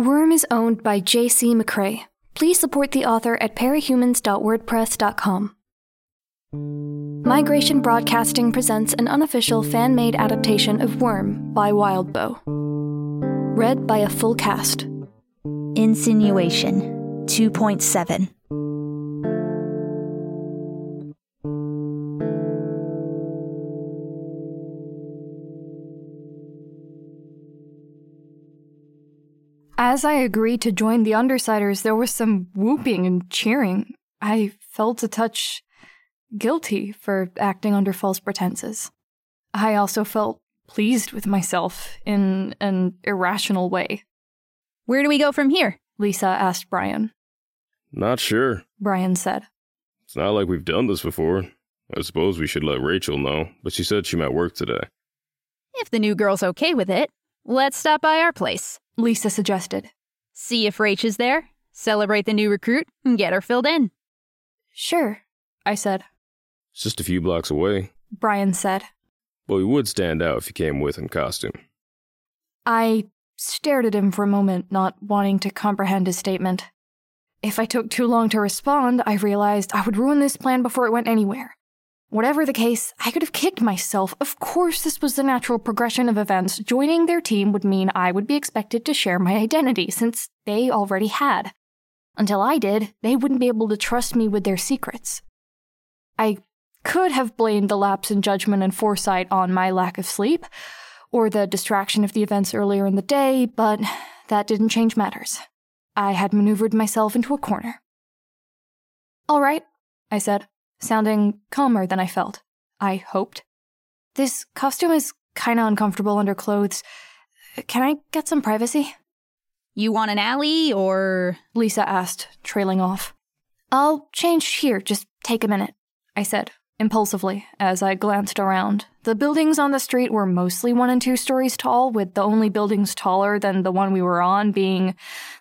Worm is owned by J.C. McCrae. Please support the author at parahumans.wordpress.com. Migration Broadcasting presents an unofficial fan made adaptation of Worm by Wildbow. Read by a full cast. Insinuation 2.7. As I agreed to join the Undersiders, there was some whooping and cheering. I felt a touch guilty for acting under false pretenses. I also felt pleased with myself in an irrational way. Where do we go from here? Lisa asked Brian. Not sure. Brian said. It's not like we've done this before. I suppose we should let Rachel know, but she said she might work today. If the new girl's okay with it, let's stop by our place. Lisa suggested. See if Rach is there, celebrate the new recruit, and get her filled in. Sure, I said. It's just a few blocks away, Brian said. but we would stand out if you came with in costume. I stared at him for a moment, not wanting to comprehend his statement. If I took too long to respond, I realized I would ruin this plan before it went anywhere. Whatever the case, I could have kicked myself. Of course, this was the natural progression of events. Joining their team would mean I would be expected to share my identity, since they already had. Until I did, they wouldn't be able to trust me with their secrets. I could have blamed the lapse in judgment and foresight on my lack of sleep, or the distraction of the events earlier in the day, but that didn't change matters. I had maneuvered myself into a corner. All right, I said, sounding calmer than I felt. I hoped. This costume is kinda uncomfortable under clothes. Can I get some privacy? You want an alley or. Lisa asked, trailing off. I'll change here, just take a minute, I said, impulsively, as I glanced around. The buildings on the street were mostly one and two stories tall, with the only buildings taller than the one we were on being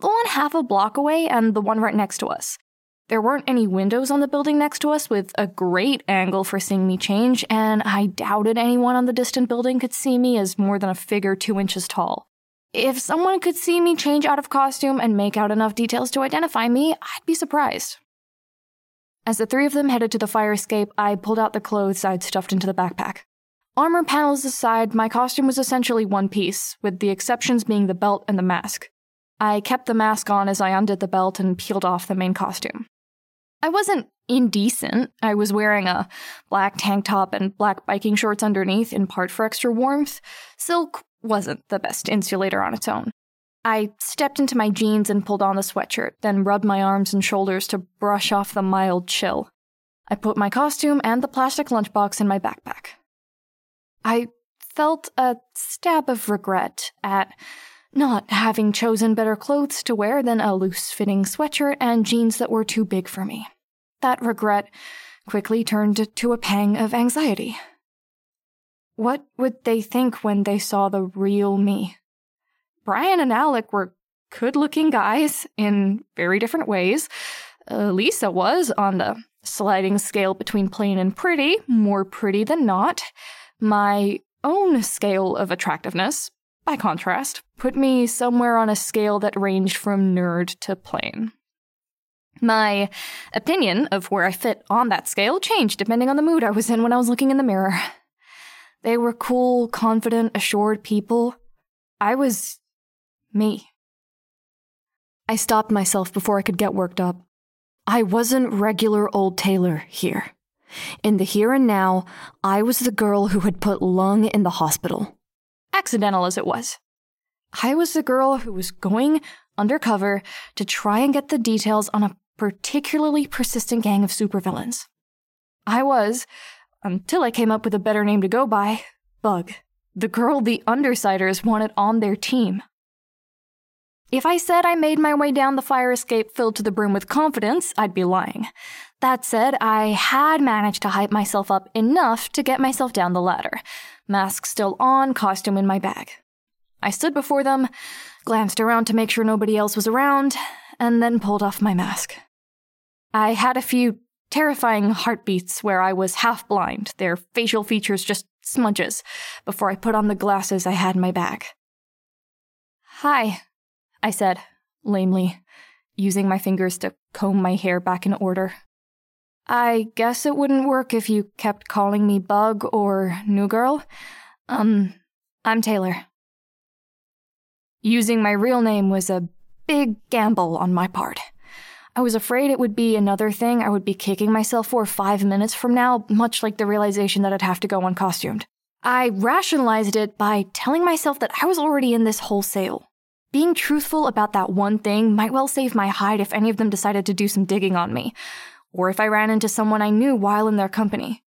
the one half a block away and the one right next to us. There weren't any windows on the building next to us, with a great angle for seeing me change, and I doubted anyone on the distant building could see me as more than a figure two inches tall. If someone could see me change out of costume and make out enough details to identify me, I'd be surprised. As the three of them headed to the fire escape, I pulled out the clothes I'd stuffed into the backpack. Armor panels aside, my costume was essentially one piece, with the exceptions being the belt and the mask. I kept the mask on as I undid the belt and peeled off the main costume. I wasn't indecent. I was wearing a black tank top and black biking shorts underneath, in part for extra warmth. Silk wasn't the best insulator on its own. I stepped into my jeans and pulled on the sweatshirt, then rubbed my arms and shoulders to brush off the mild chill. I put my costume and the plastic lunchbox in my backpack. I felt a stab of regret at not having chosen better clothes to wear than a loose fitting sweatshirt and jeans that were too big for me. That regret quickly turned to a pang of anxiety. What would they think when they saw the real me? Brian and Alec were good looking guys in very different ways. Uh, Lisa was on the sliding scale between plain and pretty, more pretty than not. My own scale of attractiveness, by contrast, put me somewhere on a scale that ranged from nerd to plain. My opinion of where I fit on that scale changed depending on the mood I was in when I was looking in the mirror. They were cool, confident, assured people. I was me. I stopped myself before I could get worked up. I wasn't regular old Taylor here. In the here and now, I was the girl who had put Lung in the hospital. Accidental as it was. I was the girl who was going undercover to try and get the details on a particularly persistent gang of supervillains. I was, until I came up with a better name to go by, Bug, the girl the Undersiders wanted on their team. If I said I made my way down the fire escape filled to the brim with confidence, I'd be lying. That said, I had managed to hype myself up enough to get myself down the ladder. Mask still on, costume in my bag. I stood before them, glanced around to make sure nobody else was around, and then pulled off my mask. I had a few terrifying heartbeats where I was half blind, their facial features just smudges, before I put on the glasses I had in my bag. Hi, I said, lamely, using my fingers to comb my hair back in order. I guess it wouldn't work if you kept calling me Bug or New Girl. Um, I'm Taylor. Using my real name was a big gamble on my part. I was afraid it would be another thing I would be kicking myself for five minutes from now, much like the realization that I'd have to go uncostumed. I rationalized it by telling myself that I was already in this wholesale. Being truthful about that one thing might well save my hide if any of them decided to do some digging on me or if I ran into someone I knew while in their company.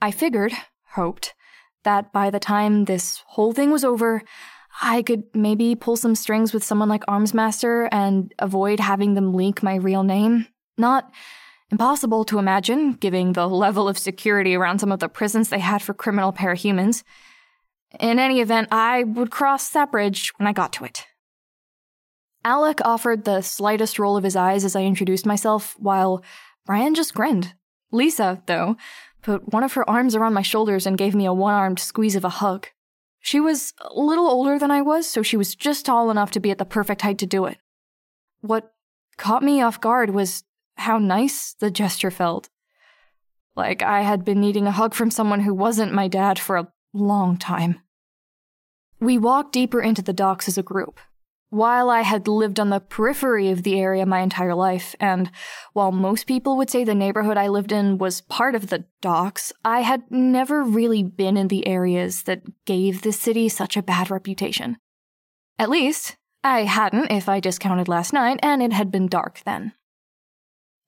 I figured, hoped, that by the time this whole thing was over, I could maybe pull some strings with someone like Armsmaster and avoid having them leak my real name. Not impossible to imagine, given the level of security around some of the prisons they had for criminal parahumans. In any event, I would cross that bridge when I got to it. Alec offered the slightest roll of his eyes as I introduced myself, while Brian just grinned. Lisa, though, put one of her arms around my shoulders and gave me a one armed squeeze of a hug. She was a little older than I was, so she was just tall enough to be at the perfect height to do it. What caught me off guard was how nice the gesture felt. Like I had been needing a hug from someone who wasn't my dad for a long time. We walked deeper into the docks as a group, while I had lived on the periphery of the area my entire life, and while most people would say the neighborhood I lived in was part of the docks, I had never really been in the areas that gave the city such a bad reputation. At least, I hadn't if I discounted last night, and it had been dark then.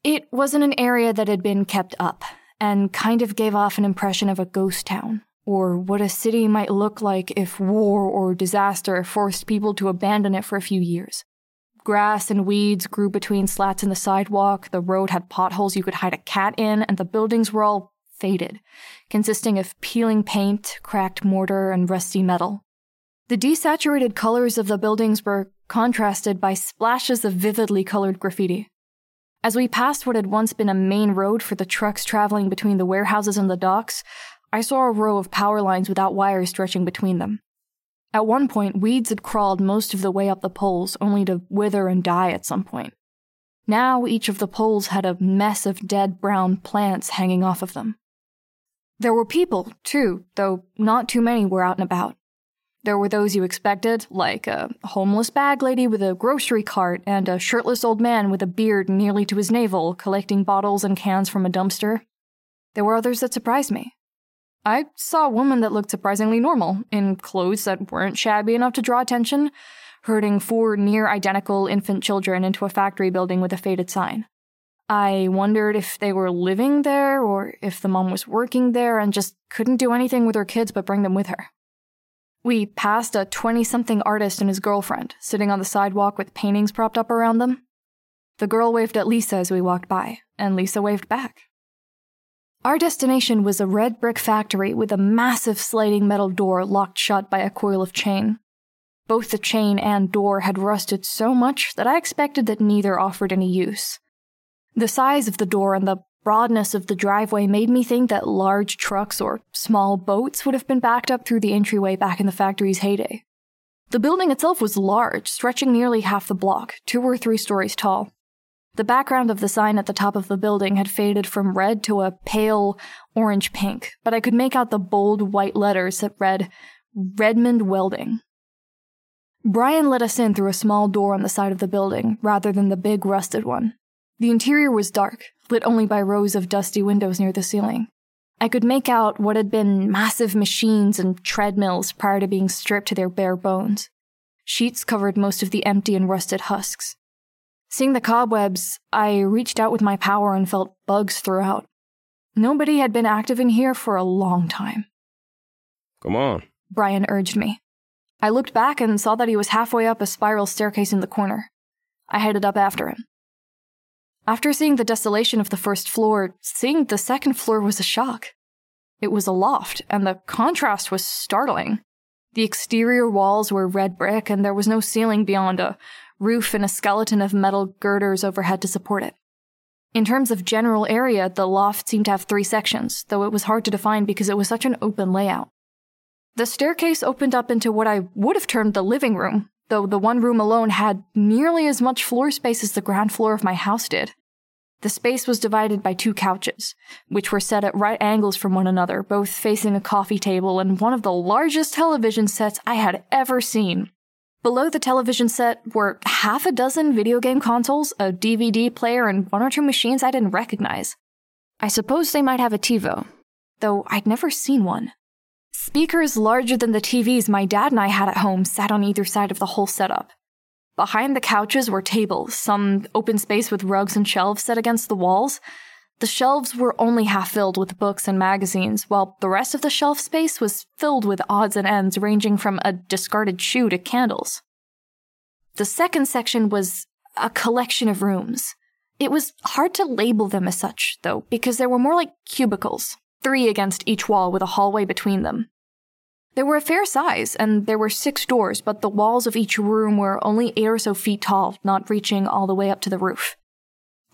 It wasn't an area that had been kept up, and kind of gave off an impression of a ghost town or what a city might look like if war or disaster forced people to abandon it for a few years. Grass and weeds grew between slats in the sidewalk, the road had potholes you could hide a cat in, and the buildings were all faded, consisting of peeling paint, cracked mortar, and rusty metal. The desaturated colors of the buildings were contrasted by splashes of vividly colored graffiti. As we passed what had once been a main road for the trucks traveling between the warehouses and the docks, I saw a row of power lines without wires stretching between them. At one point, weeds had crawled most of the way up the poles, only to wither and die at some point. Now each of the poles had a mess of dead brown plants hanging off of them. There were people, too, though not too many were out and about. There were those you expected, like a homeless bag lady with a grocery cart and a shirtless old man with a beard nearly to his navel collecting bottles and cans from a dumpster. There were others that surprised me. I saw a woman that looked surprisingly normal, in clothes that weren't shabby enough to draw attention, herding four near identical infant children into a factory building with a faded sign. I wondered if they were living there or if the mom was working there and just couldn't do anything with her kids but bring them with her. We passed a 20 something artist and his girlfriend sitting on the sidewalk with paintings propped up around them. The girl waved at Lisa as we walked by, and Lisa waved back. Our destination was a red brick factory with a massive sliding metal door locked shut by a coil of chain. Both the chain and door had rusted so much that I expected that neither offered any use. The size of the door and the broadness of the driveway made me think that large trucks or small boats would have been backed up through the entryway back in the factory's heyday. The building itself was large, stretching nearly half the block, two or three stories tall. The background of the sign at the top of the building had faded from red to a pale orange pink, but I could make out the bold white letters that read Redmond Welding. Brian let us in through a small door on the side of the building, rather than the big rusted one. The interior was dark, lit only by rows of dusty windows near the ceiling. I could make out what had been massive machines and treadmills prior to being stripped to their bare bones. Sheets covered most of the empty and rusted husks. Seeing the cobwebs, I reached out with my power and felt bugs throughout. Nobody had been active in here for a long time. Come on, Brian urged me. I looked back and saw that he was halfway up a spiral staircase in the corner. I headed up after him. After seeing the desolation of the first floor, seeing the second floor was a shock. It was a loft, and the contrast was startling. The exterior walls were red brick, and there was no ceiling beyond a roof and a skeleton of metal girders overhead to support it. In terms of general area, the loft seemed to have three sections, though it was hard to define because it was such an open layout. The staircase opened up into what I would have termed the living room, though the one room alone had nearly as much floor space as the ground floor of my house did. The space was divided by two couches, which were set at right angles from one another, both facing a coffee table and one of the largest television sets I had ever seen. Below the television set were half a dozen video game consoles, a DVD player, and one or two machines I didn't recognize. I suppose they might have a TiVo, though I'd never seen one. Speakers larger than the TVs my dad and I had at home sat on either side of the whole setup. Behind the couches were tables, some open space with rugs and shelves set against the walls. The shelves were only half filled with books and magazines, while the rest of the shelf space was filled with odds and ends ranging from a discarded shoe to candles. The second section was a collection of rooms. It was hard to label them as such, though, because they were more like cubicles, three against each wall with a hallway between them. They were a fair size, and there were six doors, but the walls of each room were only eight or so feet tall, not reaching all the way up to the roof.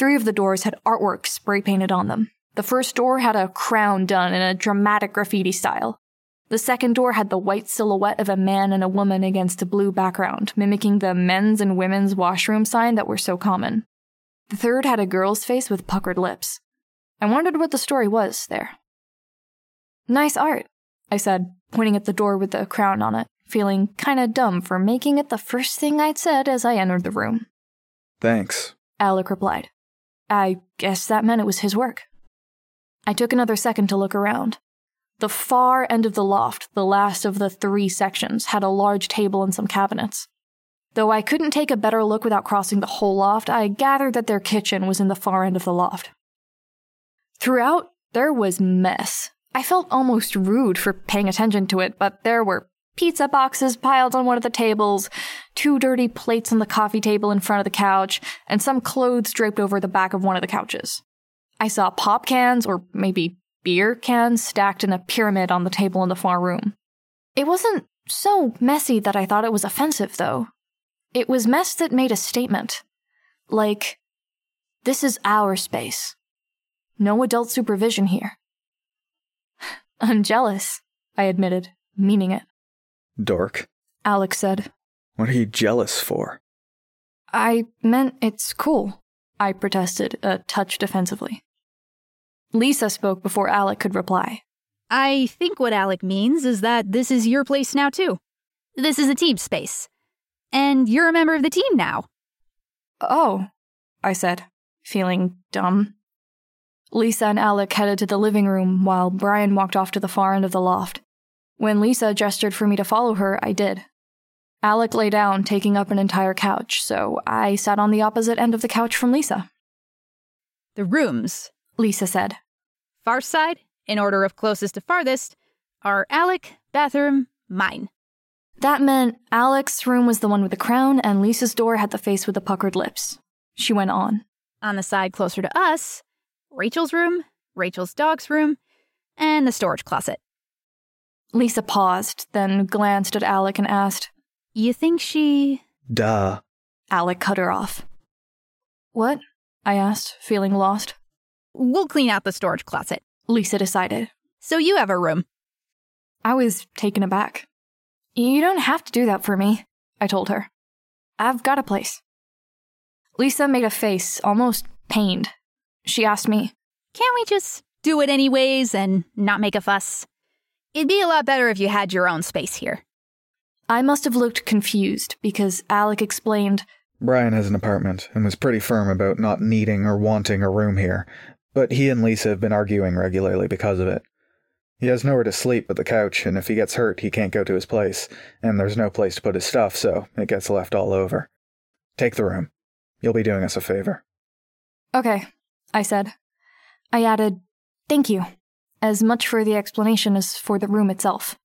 Three of the doors had artwork spray painted on them. The first door had a crown done in a dramatic graffiti style. The second door had the white silhouette of a man and a woman against a blue background, mimicking the men's and women's washroom sign that were so common. The third had a girl's face with puckered lips. I wondered what the story was there. Nice art, I said, pointing at the door with the crown on it, feeling kinda dumb for making it the first thing I'd said as I entered the room. Thanks. Alec replied. I guess that meant it was his work. I took another second to look around. The far end of the loft, the last of the three sections, had a large table and some cabinets. Though I couldn't take a better look without crossing the whole loft, I gathered that their kitchen was in the far end of the loft. Throughout, there was mess, I felt almost rude for paying attention to it, but there were pizza boxes piled on one of the tables, two dirty plates on the coffee table in front of the couch, and some clothes draped over the back of one of the couches. I saw pop cans, or maybe beer cans, stacked in a pyramid on the table in the far room. It wasn't so messy that I thought it was offensive, though. It was mess that made a statement. Like, this is our space. No adult supervision here. I'm jealous, I admitted, meaning it. Dork. Alec said. What are you jealous for? I meant it's cool, I protested, a touch defensively. Lisa spoke before Alec could reply. I think what Alec means is that this is your place now, too. This is a team space. And you're a member of the team now. Oh, I said, feeling dumb. Lisa and Alec headed to the living room while Brian walked off to the far end of the loft. When Lisa gestured for me to follow her, I did. Alec lay down, taking up an entire couch, so I sat on the opposite end of the couch from Lisa. The rooms, Lisa said. Far side, in order of closest to farthest, are Alec, bathroom, mine. That meant Alec's room was the one with the crown, and Lisa's door had the face with the puckered lips. She went on. On the side closer to us, Rachel's room, Rachel's dog's room, and the storage closet. Lisa paused, then glanced at Alec and asked, You think she. Duh. Alec cut her off. What? I asked, feeling lost. We'll clean out the storage closet. Lisa decided. So you have a room. I was taken aback. You don't have to do that for me, I told her. I've got a place. Lisa made a face, almost pained, she asked me, Can't we just do it anyways and not make a fuss? It'd be a lot better if you had your own space here. I must have looked confused because Alec explained Brian has an apartment and was pretty firm about not needing or wanting a room here, but he and Lisa have been arguing regularly because of it. He has nowhere to sleep but the couch, and if he gets hurt, he can't go to his place, and there's no place to put his stuff, so it gets left all over. Take the room. You'll be doing us a favor. Okay, I said. I added, Thank you, as much for the explanation as for the room itself.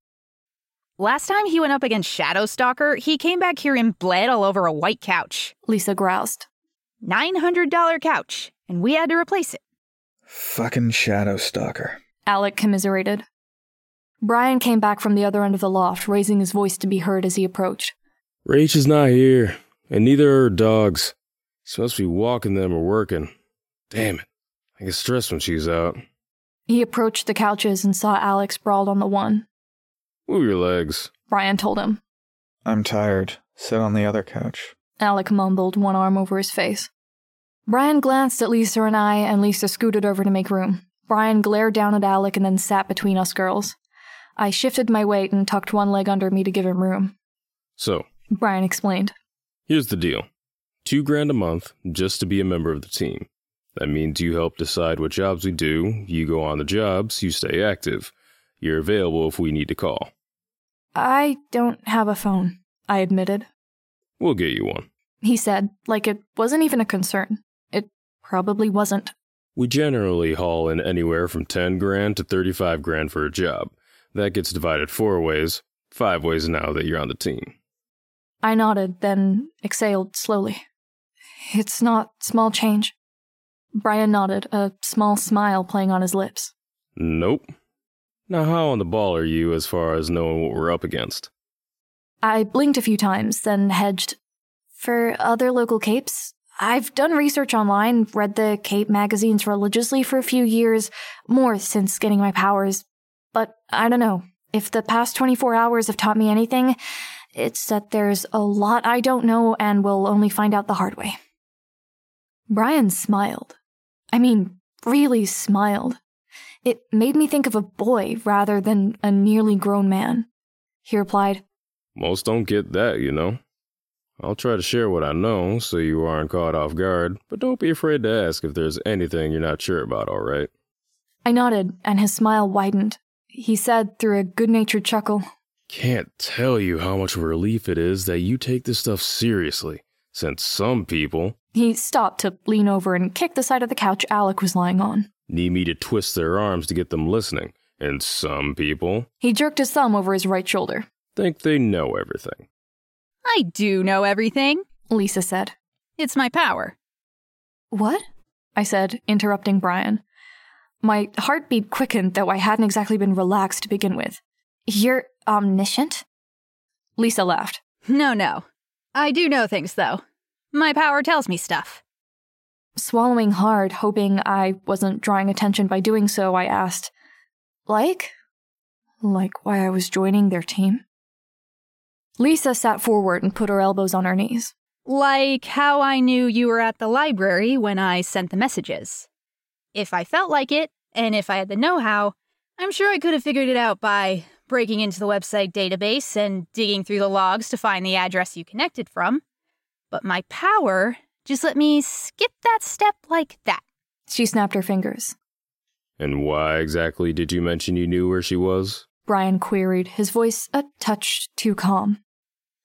Last time he went up against Shadow Stalker, he came back here and bled all over a white couch. Lisa groused. $900 couch, and we had to replace it. Fucking Shadow Stalker. Alec commiserated. Brian came back from the other end of the loft, raising his voice to be heard as he approached. Rach is not here, and neither are her dogs. She must be walking them or working. Damn it. I get stressed when she's out. He approached the couches and saw Alec sprawled on the one. Move your legs. Brian told him. I'm tired. Sit on the other couch. Alec mumbled, one arm over his face. Brian glanced at Lisa and I, and Lisa scooted over to make room. Brian glared down at Alec and then sat between us girls. I shifted my weight and tucked one leg under me to give him room. So, Brian explained. here's the deal two grand a month just to be a member of the team. That means you help decide what jobs we do, you go on the jobs, you stay active. You're available if we need to call. I don't have a phone, I admitted. We'll get you one. He said, like it wasn't even a concern. It probably wasn't. We generally haul in anywhere from 10 grand to 35 grand for a job. That gets divided four ways, five ways now that you're on the team. I nodded, then exhaled slowly. It's not small change. Brian nodded, a small smile playing on his lips. Nope. Now, how on the ball are you as far as knowing what we're up against? I blinked a few times, then hedged. For other local capes, I've done research online, read the Cape magazines religiously for a few years, more since getting my powers. But I don't know. If the past 24 hours have taught me anything, it's that there's a lot I don't know and will only find out the hard way. Brian smiled. I mean, really smiled. It made me think of a boy rather than a nearly grown man. He replied, Most don't get that, you know. I'll try to share what I know so you aren't caught off guard, but don't be afraid to ask if there's anything you're not sure about, all right? I nodded, and his smile widened. He said through a good natured chuckle, Can't tell you how much of a relief it is that you take this stuff seriously, since some people He stopped to lean over and kick the side of the couch Alec was lying on. need me to twist their arms to get them listening, and some people He jerked his thumb over his right shoulder. think they know everything. I do know everything. Lisa said. It's my power. What? I said, interrupting Brian. My heartbeat quickened, though I hadn't exactly been relaxed to begin with. You're omniscient? Lisa laughed. No, no. I do know things, though. My power tells me stuff. Swallowing hard, hoping I wasn't drawing attention by doing so, I asked, Like? Like why I was joining their team? Lisa sat forward and put her elbows on her knees. Like how I knew you were at the library when I sent the messages. If I felt like it, and if I had the know how, I'm sure I could have figured it out by breaking into the website database and digging through the logs to find the address you connected from. But my power just let me skip that step like that. She snapped her fingers. And why exactly did you mention you knew where she was? Brian queried, his voice a touch too calm.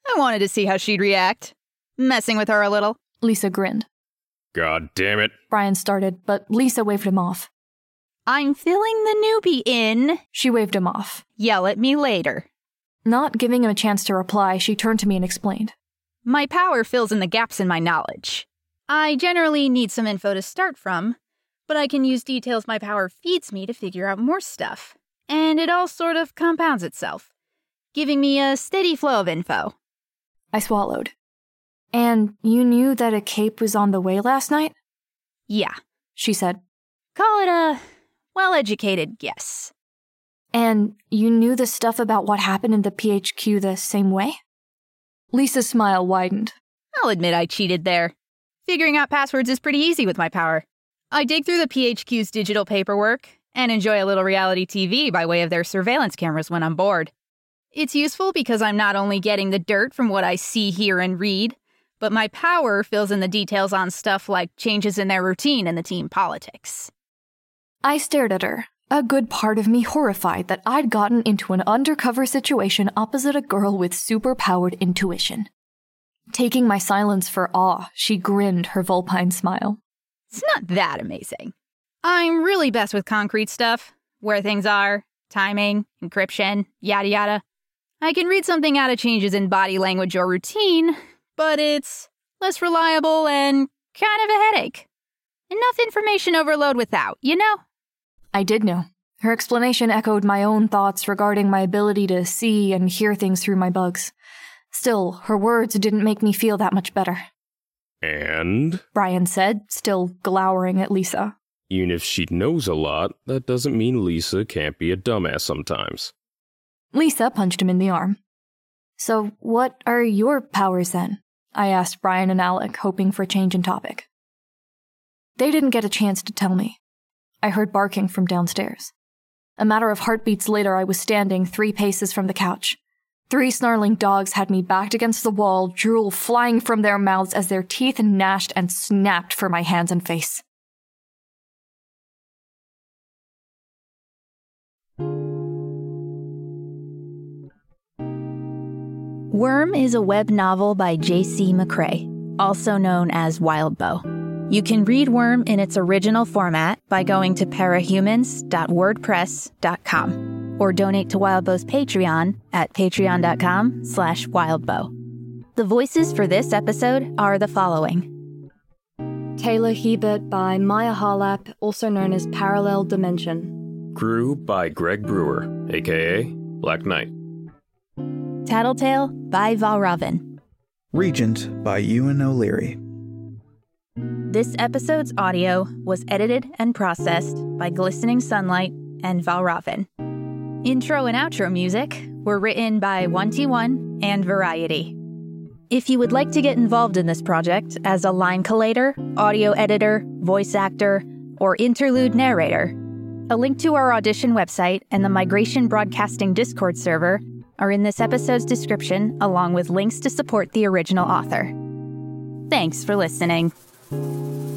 I wanted to see how she'd react. Messing with her a little. Lisa grinned. God damn it. Brian started, but Lisa waved him off. I'm filling the newbie in. She waved him off. Yell at me later. Not giving him a chance to reply, she turned to me and explained. My power fills in the gaps in my knowledge. I generally need some info to start from, but I can use details my power feeds me to figure out more stuff. And it all sort of compounds itself, giving me a steady flow of info. I swallowed. And you knew that a cape was on the way last night? Yeah, She said. call it a well educated guess. And you knew the stuff about what happened in the PHQ the same way? Lisa's smile widened. I'll admit I cheated there. Figuring out passwords is pretty easy with my power. I dig through the PHQ's digital paperwork and enjoy a little reality TV by way of their surveillance cameras when I'm bored. It's useful because I'm not only getting the dirt from what I see, hear, and read, but my power fills in the details on stuff like changes in their routine and the team politics. I stared at her, a good part of me horrified that I'd gotten into an undercover situation opposite a girl with superpowered intuition. Taking my silence for awe, she grinned her vulpine smile. It's not that amazing. I'm really best with concrete stuff, where things are, timing, encryption, yada yada. I can read something out of changes in body language or routine, but it's less reliable and kind of a headache. Enough information overload without, you know? I did know. Her explanation echoed my own thoughts regarding my ability to see and hear things through my bugs. Still, her words didn't make me feel that much better. And Brian said, still glowering at Lisa. even if she knows a lot, that doesn't mean Lisa can't be a dumbass sometimes. Lisa punched him in the arm. So, what are your powers then? I asked Brian and Alec, hoping for a change in topic. They didn't get a chance to tell me. I heard barking from downstairs. A matter of heartbeats later, I was standing three paces from the couch. Three snarling dogs had me backed against the wall, drool flying from their mouths as their teeth gnashed and snapped for my hands and face. Worm is a web novel by J.C. McCrae, also known as Wildbow. You can read Worm in its original format by going to parahumans.wordpress.com or donate to Wildbow's Patreon at patreon.com slash wildbow. The voices for this episode are the following. Taylor Hebert by Maia Harlap, also known as Parallel Dimension. Grue by Greg Brewer, aka Black Knight. Tattletale by Valravn. Regent by Euan O'Leary. This episode's audio was edited and processed by Glistening Sunlight and Valravn. Intro and outro music were written by Onetyone and Variety. If you would like to get involved in this project as a line collator, audio editor, voice actor, or interlude narrator, a link to our audition website and the Migration Broadcasting Discord server are in this episode's description, along with links to support the original author. Thanks for listening. Música